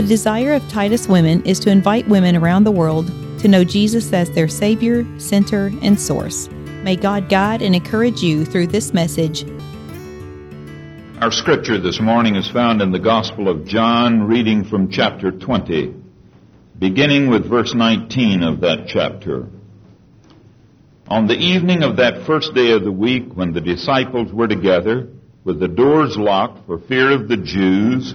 The desire of Titus Women is to invite women around the world to know Jesus as their Savior, Center, and Source. May God guide and encourage you through this message. Our scripture this morning is found in the Gospel of John, reading from chapter 20, beginning with verse 19 of that chapter. On the evening of that first day of the week, when the disciples were together, with the doors locked for fear of the Jews,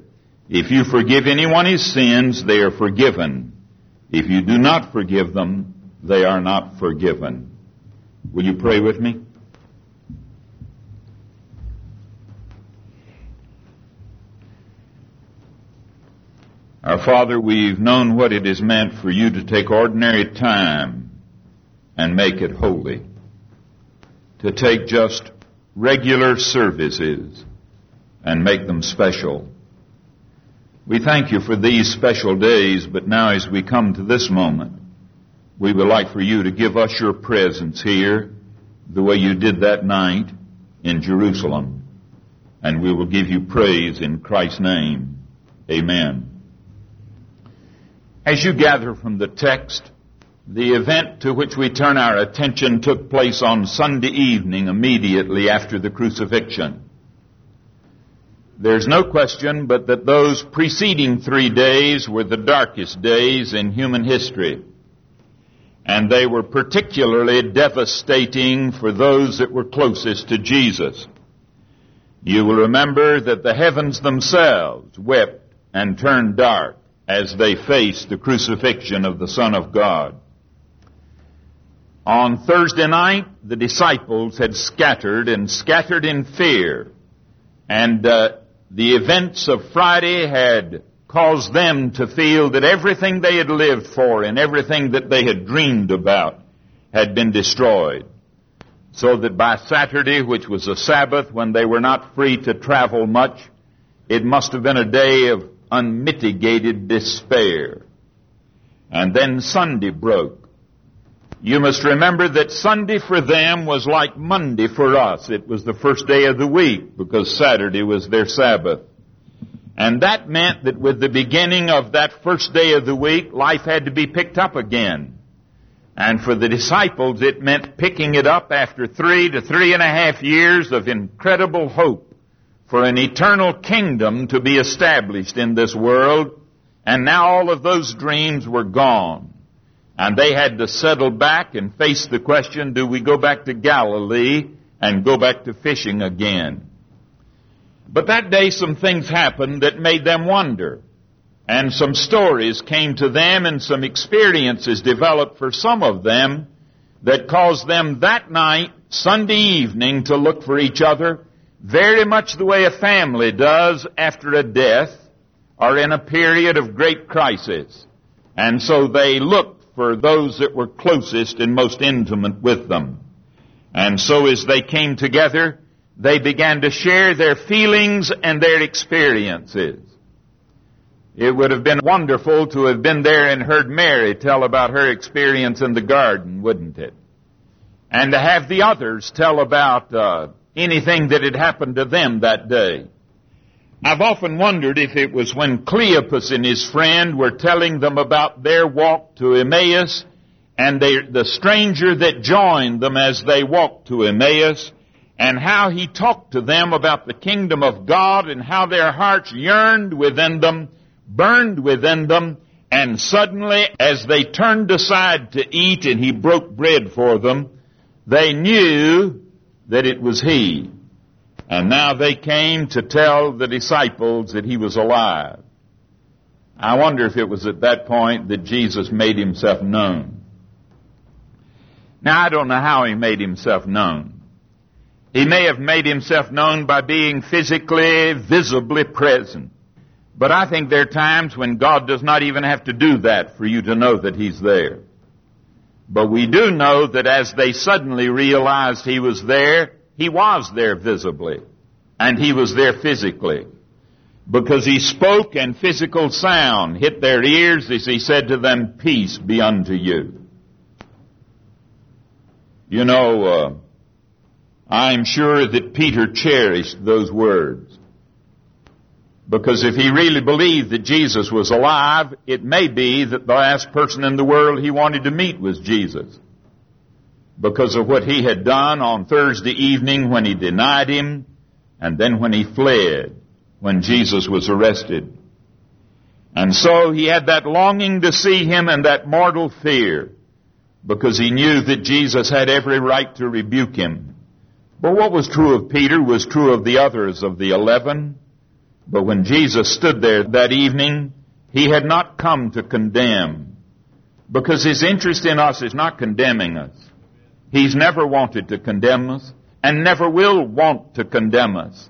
If you forgive anyone his sins, they are forgiven. If you do not forgive them, they are not forgiven. Will you pray with me? Our Father, we've known what it is meant for you to take ordinary time and make it holy. To take just regular services and make them special. We thank you for these special days, but now as we come to this moment, we would like for you to give us your presence here the way you did that night in Jerusalem. And we will give you praise in Christ's name. Amen. As you gather from the text, the event to which we turn our attention took place on Sunday evening immediately after the crucifixion. There's no question but that those preceding three days were the darkest days in human history. And they were particularly devastating for those that were closest to Jesus. You will remember that the heavens themselves wept and turned dark as they faced the crucifixion of the Son of God. On Thursday night, the disciples had scattered and scattered in fear. And uh, the events of Friday had caused them to feel that everything they had lived for and everything that they had dreamed about had been destroyed. So that by Saturday, which was a Sabbath, when they were not free to travel much, it must have been a day of unmitigated despair. And then Sunday broke. You must remember that Sunday for them was like Monday for us. It was the first day of the week because Saturday was their Sabbath. And that meant that with the beginning of that first day of the week, life had to be picked up again. And for the disciples, it meant picking it up after three to three and a half years of incredible hope for an eternal kingdom to be established in this world. And now all of those dreams were gone. And they had to settle back and face the question, do we go back to Galilee and go back to fishing again? But that day some things happened that made them wonder. And some stories came to them and some experiences developed for some of them that caused them that night, Sunday evening, to look for each other very much the way a family does after a death or in a period of great crisis. And so they looked for those that were closest and most intimate with them. And so as they came together, they began to share their feelings and their experiences. It would have been wonderful to have been there and heard Mary tell about her experience in the garden, wouldn't it? And to have the others tell about uh, anything that had happened to them that day. I've often wondered if it was when Cleopas and his friend were telling them about their walk to Emmaus and they, the stranger that joined them as they walked to Emmaus and how he talked to them about the kingdom of God and how their hearts yearned within them, burned within them, and suddenly as they turned aside to eat and he broke bread for them, they knew that it was he. And now they came to tell the disciples that he was alive. I wonder if it was at that point that Jesus made himself known. Now I don't know how he made himself known. He may have made himself known by being physically, visibly present. But I think there are times when God does not even have to do that for you to know that He's there. But we do know that as they suddenly realized He was there, He was there visibly. And He was there physically. Because He spoke and physical sound hit their ears as He said to them, Peace be unto you. You know, uh, I'm sure that Peter cherished those words. Because if he really believed that Jesus was alive, it may be that the last person in the world he wanted to meet was Jesus. Because of what he had done on Thursday evening when he denied him, and then when he fled, when Jesus was arrested. And so he had that longing to see him and that mortal fear because he knew that Jesus had every right to rebuke him. But what was true of Peter was true of the others of the eleven. But when Jesus stood there that evening, he had not come to condemn. Because his interest in us is not condemning us. He's never wanted to condemn us and never will want to condemn us.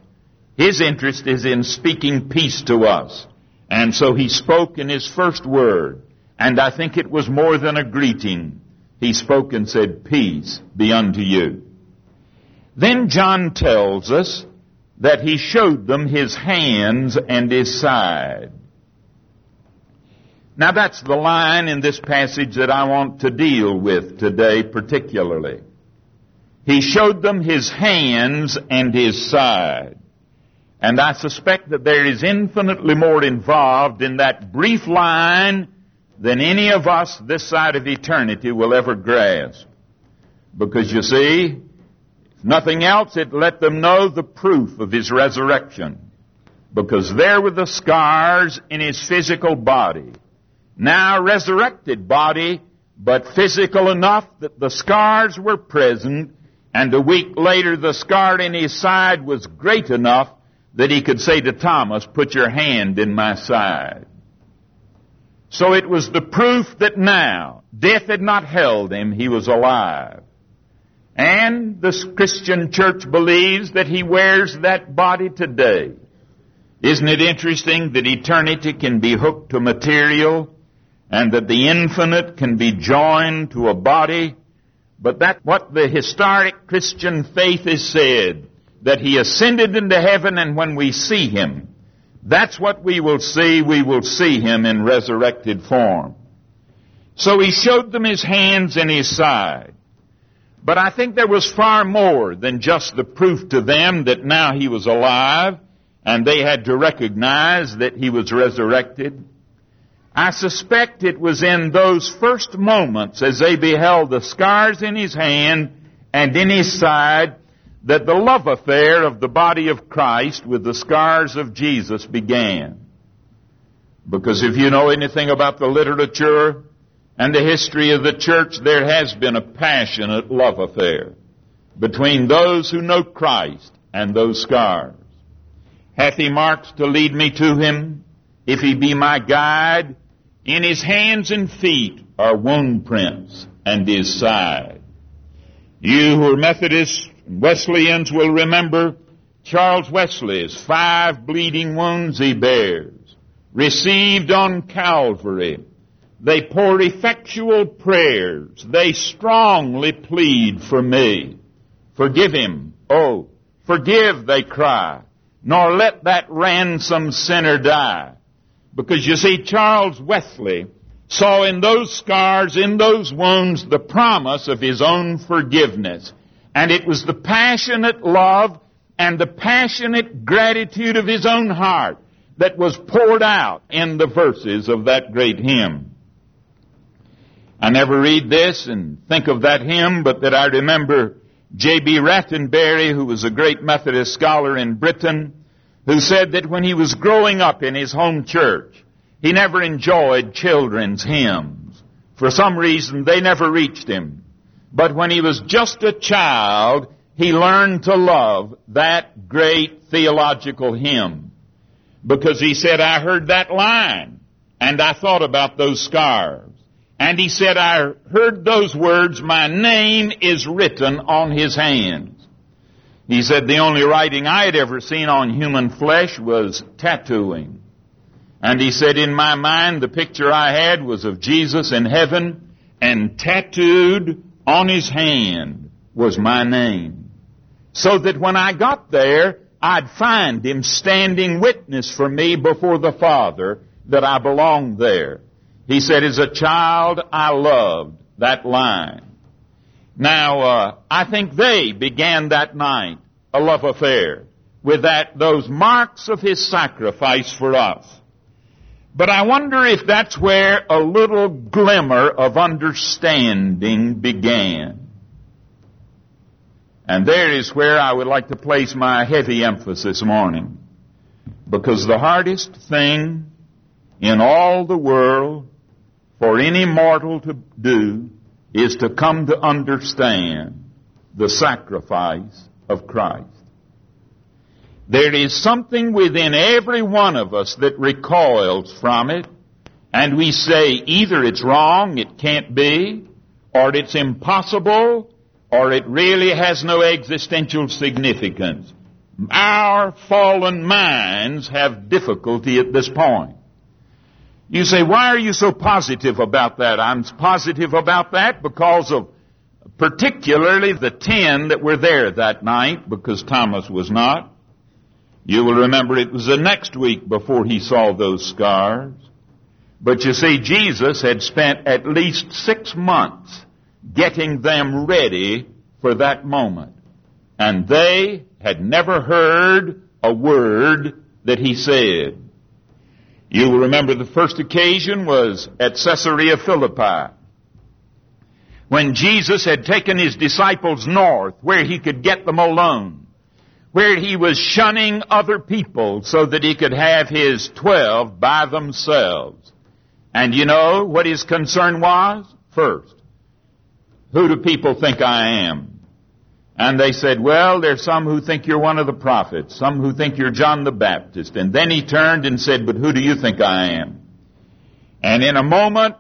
His interest is in speaking peace to us. And so he spoke in his first word. And I think it was more than a greeting he spoke and said, Peace be unto you. Then John tells us that he showed them his hands and his side. Now that's the line in this passage that I want to deal with today particularly. He showed them his hands and his side. And I suspect that there is infinitely more involved in that brief line than any of us this side of eternity will ever grasp. Because you see, if nothing else, it let them know the proof of his resurrection. Because there were the scars in his physical body. Now resurrected body, but physical enough that the scars were present, and a week later the scar in his side was great enough that he could say to Thomas, put your hand in my side. So it was the proof that now death had not held him, he was alive. And the Christian church believes that he wears that body today. Isn't it interesting that eternity can be hooked to material and that the infinite can be joined to a body? But that's what the historic Christian faith has said, that he ascended into heaven and when we see him, that's what we will see. We will see him in resurrected form. So he showed them his hands and his side. But I think there was far more than just the proof to them that now he was alive and they had to recognize that he was resurrected. I suspect it was in those first moments as they beheld the scars in his hand and in his side that the love affair of the body of Christ with the scars of Jesus began. Because if you know anything about the literature and the history of the church, there has been a passionate love affair between those who know Christ and those scars. Hath he marks to lead me to him? If he be my guide, in his hands and feet are wound prints and his side. You who are Methodists Wesleyans will remember Charles Wesley's five bleeding wounds he bears, received on Calvary. They pour effectual prayers. They strongly plead for me. Forgive him. Oh, forgive, they cry. Nor let that ransom sinner die. Because you see, Charles Wesley saw in those scars, in those wounds, the promise of his own forgiveness. And it was the passionate love and the passionate gratitude of his own heart that was poured out in the verses of that great hymn. I never read this and think of that hymn, but that I remember J.B. Rattenbury, who was a great Methodist scholar in Britain, who said that when he was growing up in his home church, he never enjoyed children's hymns. For some reason, they never reached him. But when he was just a child, he learned to love that great theological hymn. Because he said, I heard that line, and I thought about those scars. And he said, I heard those words, my name is written on his hands. He said the only writing I had ever seen on human flesh was tattooing. And he said, in my mind, the picture I had was of Jesus in heaven, and tattooed on his hand was my name. So that when I got there, I'd find him standing witness for me before the Father that I belonged there. He said, as a child, I loved that line. Now, uh, I think they began that night a love affair with that, those marks of his sacrifice for us. But I wonder if that's where a little glimmer of understanding began. And there is where I would like to place my heavy emphasis morning. Because the hardest thing in all the world for any mortal to do is to come to understand the sacrifice of Christ. There is something within every one of us that recoils from it, and we say either it's wrong, it can't be, or it's impossible, or it really has no existential significance. Our fallen minds have difficulty at this point. You say, why are you so positive about that? I'm positive about that because of particularly the ten that were there that night because Thomas was not. You will remember it was the next week before he saw those scars. But you see, Jesus had spent at least six months getting them ready for that moment. And they had never heard a word that he said. You will remember the first occasion was at Caesarea Philippi. When Jesus had taken his disciples north where he could get them alone where he was shunning other people so that he could have his twelve by themselves. And you know what his concern was? First, who do people think I am? And they said, well, there's some who think you're one of the prophets, some who think you're John the Baptist. And then he turned and said, but who do you think I am? And in a moment,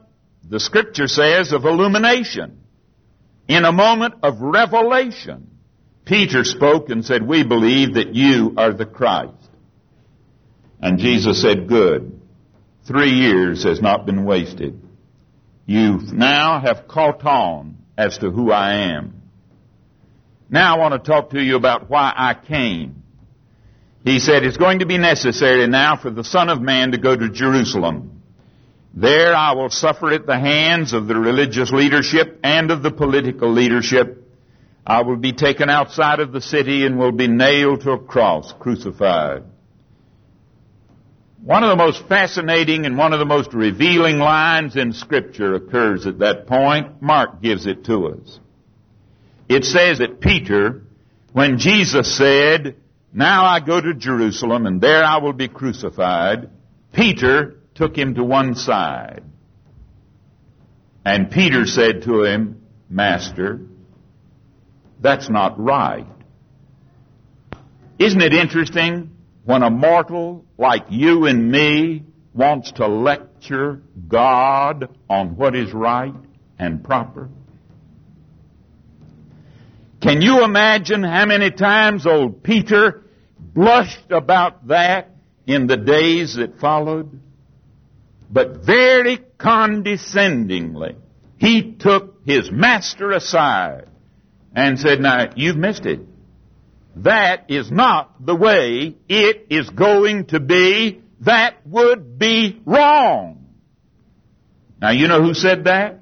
the scripture says of illumination, in a moment of revelation, Peter spoke and said, We believe that you are the Christ. And Jesus said, Good. Three years has not been wasted. You now have caught on as to who I am. Now I want to talk to you about why I came. He said, It's going to be necessary now for the Son of Man to go to Jerusalem. There I will suffer at the hands of the religious leadership and of the political leadership I will be taken outside of the city and will be nailed to a cross, crucified. One of the most fascinating and one of the most revealing lines in scripture occurs at that point. Mark gives it to us. It says that Peter, when Jesus said, now I go to Jerusalem and there I will be crucified, Peter took him to one side. And Peter said to him, Master, that's not right. Isn't it interesting when a mortal like you and me wants to lecture God on what is right and proper? Can you imagine how many times old Peter blushed about that in the days that followed? But very condescendingly, he took his master aside and said, now, you've missed it. That is not the way it is going to be. That would be wrong. Now, you know who said that?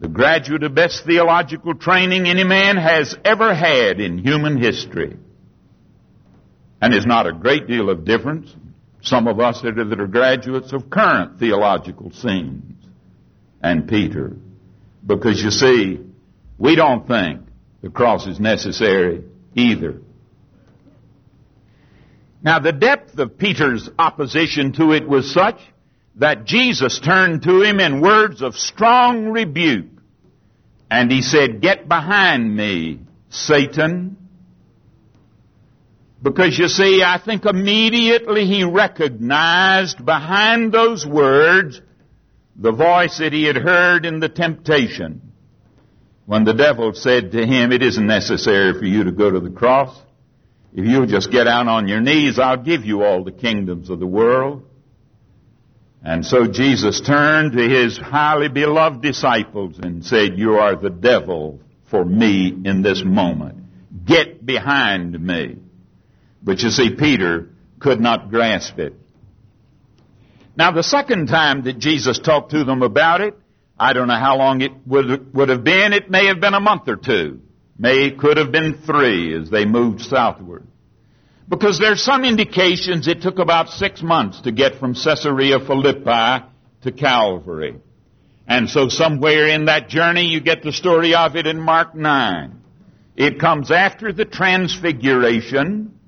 The graduate of best theological training any man has ever had in human history. And there's not a great deal of difference. Some of us that are, that are graduates of current theological scenes and Peter. Because you see, we don't think the cross is necessary either. Now the depth of Peter's opposition to it was such that Jesus turned to him in words of strong rebuke. And he said, get behind me, Satan. Because you see, I think immediately he recognized behind those words the voice that he had heard in the temptation when the devil said to him, it isn't necessary for you to go to the cross. If you'll just get down on your knees, I'll give you all the kingdoms of the world. And so Jesus turned to his highly beloved disciples and said, You are the devil for me in this moment. Get behind me. But you see, Peter could not grasp it. Now the second time that Jesus talked to them about it, I don't know how long it would, would have been. It may have been a month or two. May, could have been three as they moved southward. Because there's some indications it took about six months to get from Caesarea Philippi to Calvary. And so somewhere in that journey you get the story of it in Mark 9. It comes after the transfiguration,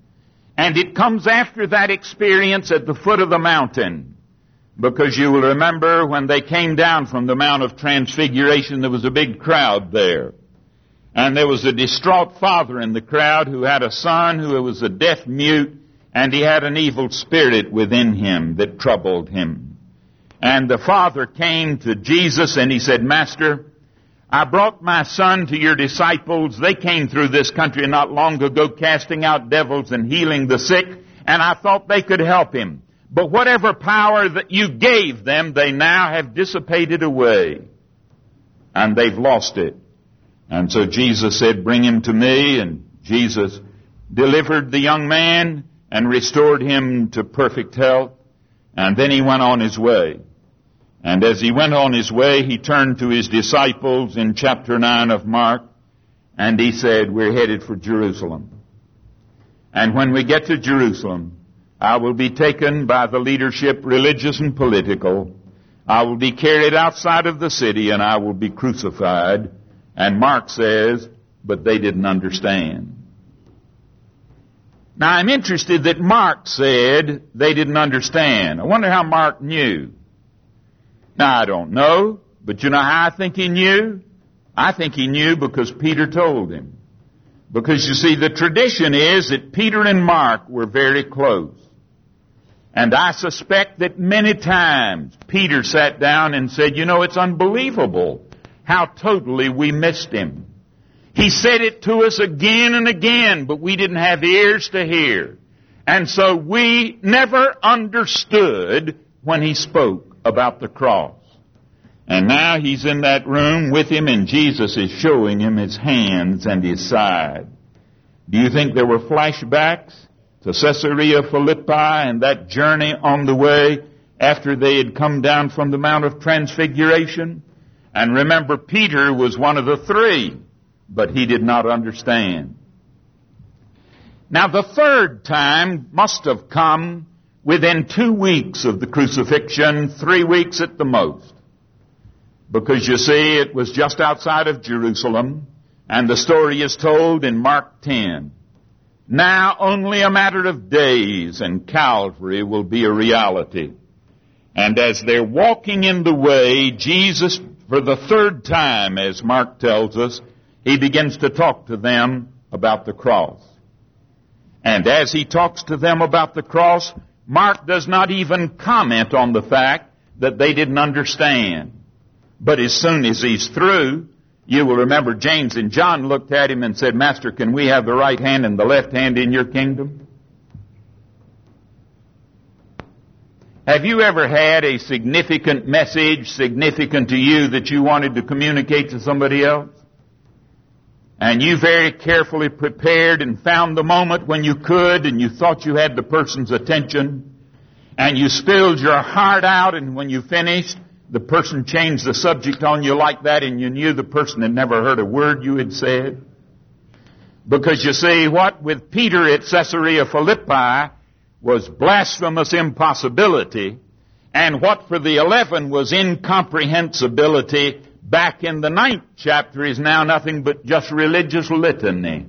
and it comes after that experience at the foot of the mountain. Because you will remember when they came down from the Mount of Transfiguration, there was a big crowd there. And there was a distraught father in the crowd who had a son who was a deaf mute, and he had an evil spirit within him that troubled him. And the father came to Jesus and he said, Master, I brought my son to your disciples. They came through this country not long ago casting out devils and healing the sick, and I thought they could help him. But whatever power that you gave them, they now have dissipated away. And they've lost it. And so Jesus said, bring him to me, and Jesus delivered the young man and restored him to perfect health. And then he went on his way. And as he went on his way, he turned to his disciples in chapter 9 of Mark, and he said, we're headed for Jerusalem. And when we get to Jerusalem, I will be taken by the leadership, religious and political. I will be carried outside of the city and I will be crucified. And Mark says, but they didn't understand. Now I'm interested that Mark said they didn't understand. I wonder how Mark knew. Now I don't know, but you know how I think he knew? I think he knew because Peter told him. Because you see, the tradition is that Peter and Mark were very close. And I suspect that many times Peter sat down and said, you know, it's unbelievable how totally we missed him. He said it to us again and again, but we didn't have ears to hear. And so we never understood when he spoke about the cross. And now he's in that room with him and Jesus is showing him his hands and his side. Do you think there were flashbacks? to Caesarea Philippi and that journey on the way after they had come down from the Mount of Transfiguration. And remember, Peter was one of the three, but he did not understand. Now the third time must have come within two weeks of the crucifixion, three weeks at the most. Because you see, it was just outside of Jerusalem, and the story is told in Mark 10. Now only a matter of days and Calvary will be a reality. And as they're walking in the way, Jesus, for the third time, as Mark tells us, he begins to talk to them about the cross. And as he talks to them about the cross, Mark does not even comment on the fact that they didn't understand. But as soon as he's through, you will remember James and John looked at him and said, Master, can we have the right hand and the left hand in your kingdom? Have you ever had a significant message, significant to you, that you wanted to communicate to somebody else? And you very carefully prepared and found the moment when you could and you thought you had the person's attention and you spilled your heart out and when you finished, the person changed the subject on you like that and you knew the person had never heard a word you had said? Because you see, what with Peter at Caesarea Philippi was blasphemous impossibility, and what for the eleven was incomprehensibility back in the ninth chapter is now nothing but just religious litany.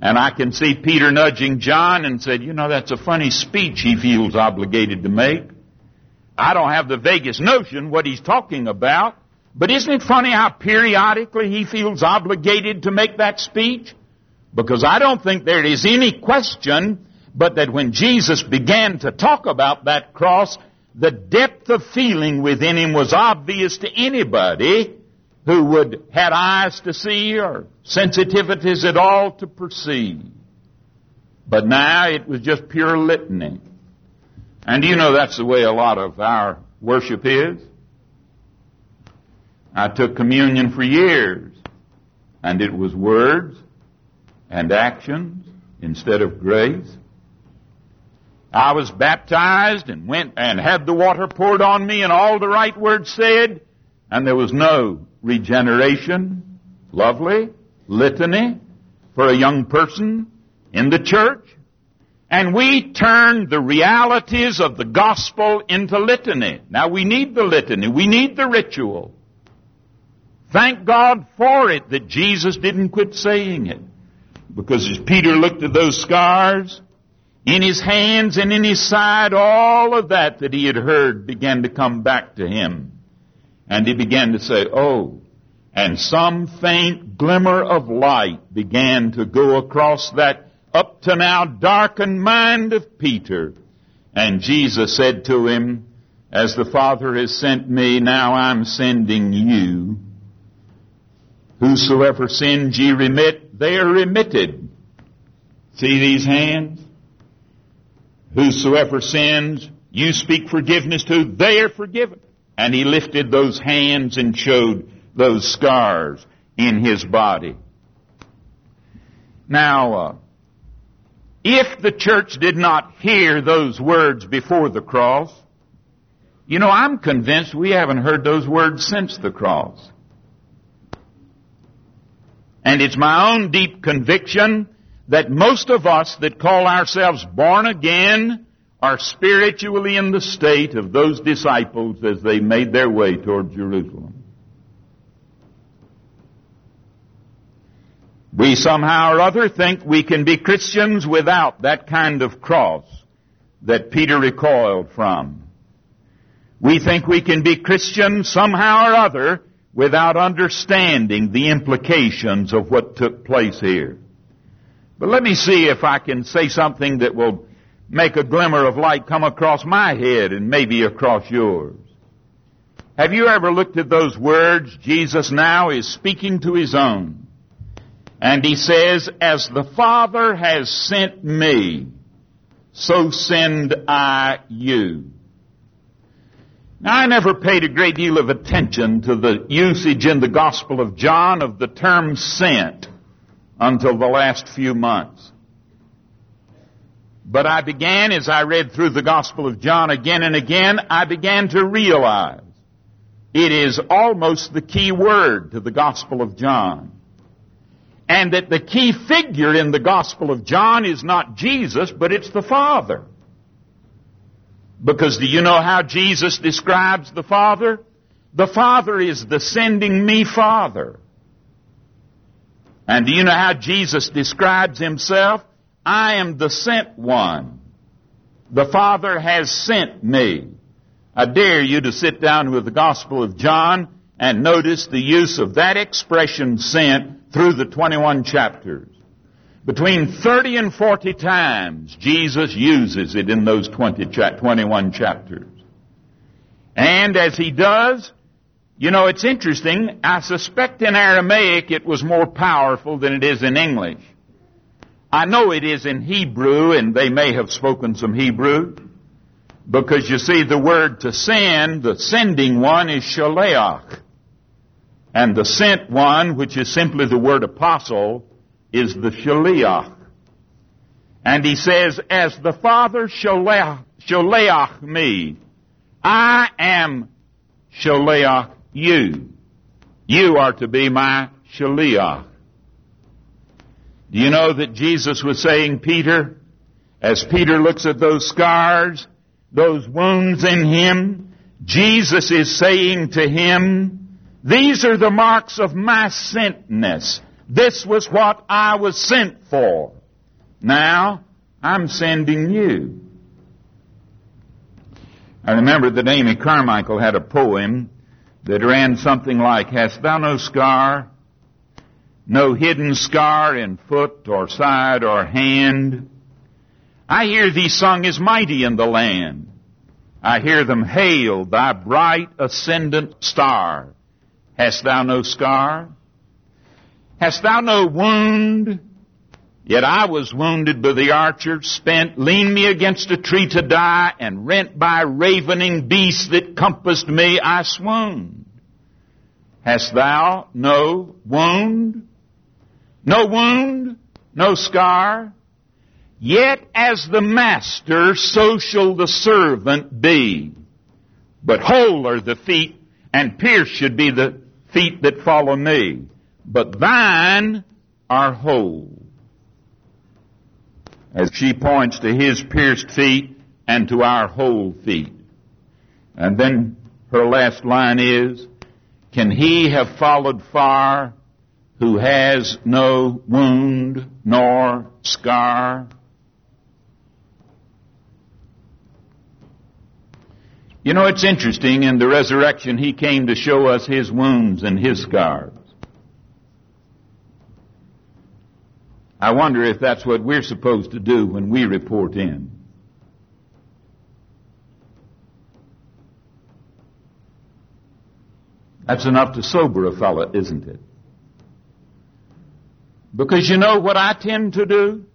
And I can see Peter nudging John and said, you know, that's a funny speech he feels obligated to make. I don't have the vaguest notion what he's talking about, but isn't it funny how periodically he feels obligated to make that speech? Because I don't think there is any question but that when Jesus began to talk about that cross, the depth of feeling within him was obvious to anybody who would had eyes to see or sensitivities at all to perceive. But now it was just pure litany. And you know that's the way a lot of our worship is? I took communion for years, and it was words and actions instead of grace. I was baptized and went and had the water poured on me and all the right words said, and there was no regeneration. Lovely litany for a young person in the church. And we turned the realities of the gospel into litany. Now we need the litany. We need the ritual. Thank God for it that Jesus didn't quit saying it. Because as Peter looked at those scars, in his hands and in his side, all of that that he had heard began to come back to him. And he began to say, oh, and some faint glimmer of light began to go across that up to now darkened mind of Peter. And Jesus said to him, as the Father has sent me, now I'm sending you. Whosoever sins ye remit, they are remitted. See these hands? Whosoever sins you speak forgiveness to, they are forgiven. And he lifted those hands and showed those scars in his body. Now, uh, if the church did not hear those words before the cross, you know, I'm convinced we haven't heard those words since the cross. And it's my own deep conviction that most of us that call ourselves born again are spiritually in the state of those disciples as they made their way toward Jerusalem. We somehow or other think we can be Christians without that kind of cross that Peter recoiled from. We think we can be Christians somehow or other without understanding the implications of what took place here. But let me see if I can say something that will make a glimmer of light come across my head and maybe across yours. Have you ever looked at those words? Jesus now is speaking to his own. And he says, as the Father has sent me, so send I you. Now, I never paid a great deal of attention to the usage in the Gospel of John of the term sent until the last few months. But I began, as I read through the Gospel of John again and again, I began to realize it is almost the key word to the Gospel of John. And that the key figure in the Gospel of John is not Jesus, but it's the Father. Because do you know how Jesus describes the Father? The Father is the sending me Father. And do you know how Jesus describes himself? I am the sent one. The Father has sent me. I dare you to sit down with the Gospel of John and notice the use of that expression sent through the 21 chapters. Between 30 and 40 times, Jesus uses it in those 20 cha- 21 chapters. And as he does, you know, it's interesting. I suspect in Aramaic it was more powerful than it is in English. I know it is in Hebrew, and they may have spoken some Hebrew, because you see the word to send, the sending one is shaleach. And the sent one, which is simply the word apostle, is the shaliach. And he says, as the Father shaleach me, I am shaleach you. You are to be my shaliach. Do you know that Jesus was saying, Peter, as Peter looks at those scars, those wounds in him, Jesus is saying to him, these are the marks of my sentness. This was what I was sent for. Now, I'm sending you. I remember that Amy Carmichael had a poem that ran something like, Hast thou no scar? No hidden scar in foot or side or hand? I hear thee sung as mighty in the land. I hear them hail thy bright ascendant star. Hast thou no scar? Hast thou no wound? Yet I was wounded by the archer, spent, leaned me against a tree to die, and rent by ravening beasts that compassed me, I swooned. Hast thou no wound? No wound? No scar? Yet as the master, so shall the servant be. But whole are the feet, and pierced should be the feet that follow me. But thine are whole. As she points to his pierced feet and to our whole feet. And then her last line is, Can he have followed far who has no wound nor scar? You know, it's interesting. In the resurrection, He came to show us His wounds and His scars. I wonder if that's what we're supposed to do when we report in. That's enough to sober a fellow, isn't it? Because you know what I tend to do?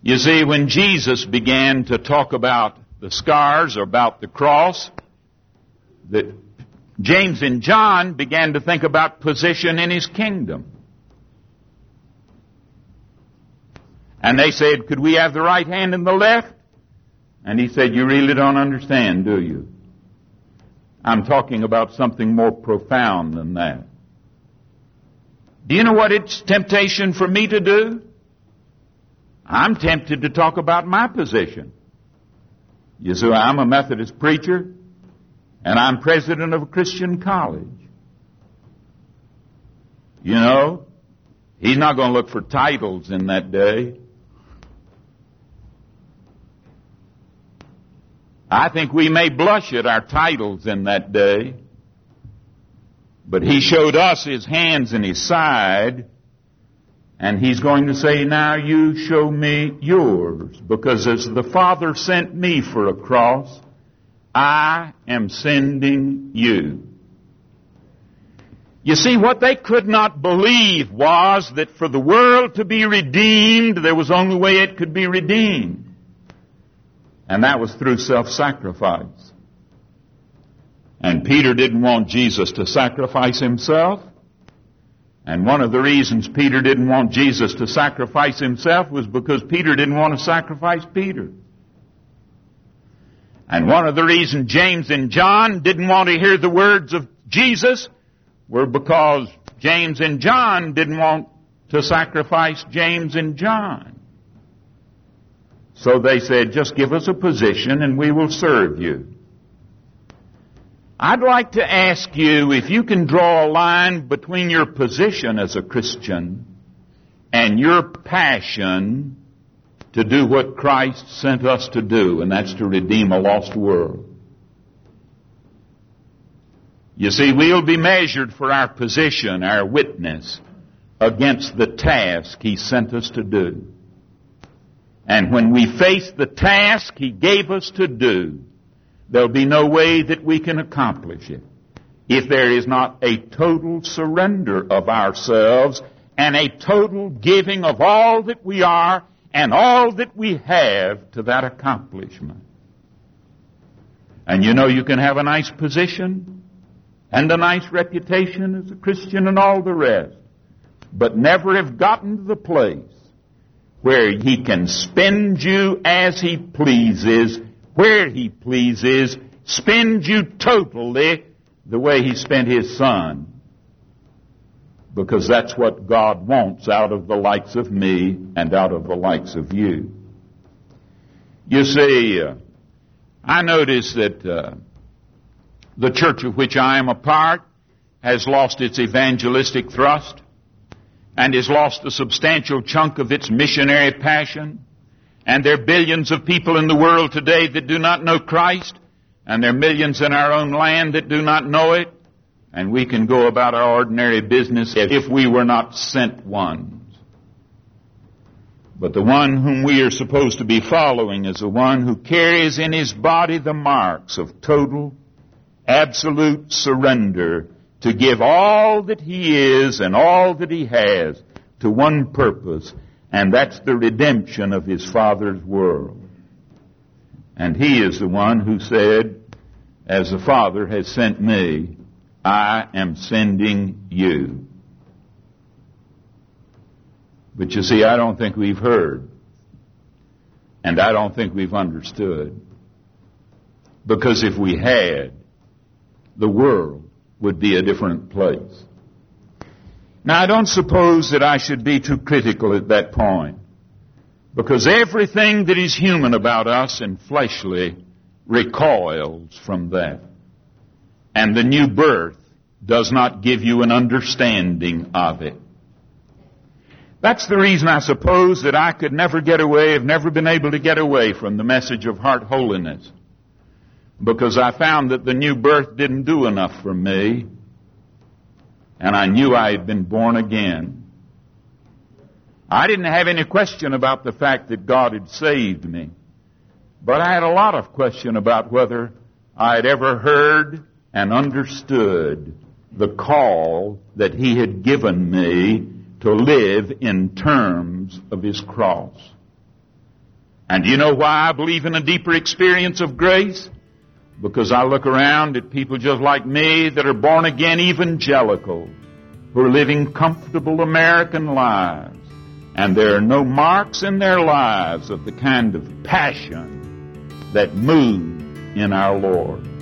You see, when Jesus began to talk about the scars or about the cross, that James and John began to think about position in his kingdom. And they said, could we have the right hand and the left? And he said, you really don't understand, do you? I'm talking about something more profound than that. Do you know what it's temptation for me to do? I'm tempted to talk about my position. You see, I'm a Methodist preacher, and I'm president of a Christian college. You know, he's not going to look for titles in that day. I think we may blush at our titles in that day, but he showed us his hands and his side, and he's going to say, now you show me yours, because as the Father sent me for a cross, I am sending you. You see, what they could not believe was that for the world to be redeemed, there was only way it could be redeemed. And that was through self-sacrifice. And Peter didn't want Jesus to sacrifice himself. And one of the reasons Peter didn't want Jesus to sacrifice himself was because Peter didn't want to sacrifice Peter. And one of the reasons James and John didn't want to hear the words of Jesus were because James and John didn't want to sacrifice James and John. So they said, just give us a position and we will serve you. I'd like to ask you if you can draw a line between your position as a Christian and your passion to do what Christ sent us to do, and that's to redeem a lost world. You see, we'll be measured for our position, our witness, against the task He sent us to do. And when we face the task He gave us to do, There'll be no way that we can accomplish it if there is not a total surrender of ourselves and a total giving of all that we are and all that we have to that accomplishment. And you know you can have a nice position and a nice reputation as a Christian and all the rest, but never have gotten to the place where he can spend you as he pleases where he pleases, spend you totally the way he spent his son. Because that's what God wants out of the likes of me and out of the likes of you. You see, uh, I notice that uh, the church of which I am a part has lost its evangelistic thrust and has lost a substantial chunk of its missionary passion. And there are billions of people in the world today that do not know Christ, and there are millions in our own land that do not know it, and we can go about our ordinary business if we were not sent ones. But the one whom we are supposed to be following is the one who carries in his body the marks of total, absolute surrender to give all that he is and all that he has to one purpose, And that's the redemption of his Father's world. And he is the one who said, as the Father has sent me, I am sending you. But you see, I don't think we've heard. And I don't think we've understood. Because if we had, the world would be a different place. Now I don't suppose that I should be too critical at that point. Because everything that is human about us and fleshly recoils from that. And the new birth does not give you an understanding of it. That's the reason I suppose that I could never get away, have never been able to get away from the message of heart holiness. Because I found that the new birth didn't do enough for me. And I knew I had been born again. I didn't have any question about the fact that God had saved me. But I had a lot of question about whether I had ever heard and understood the call that He had given me to live in terms of His cross. And you know why I believe in a deeper experience of grace? Because I look around at people just like me that are born again evangelicals who are living comfortable American lives. And there are no marks in their lives of the kind of passion that move in our Lord.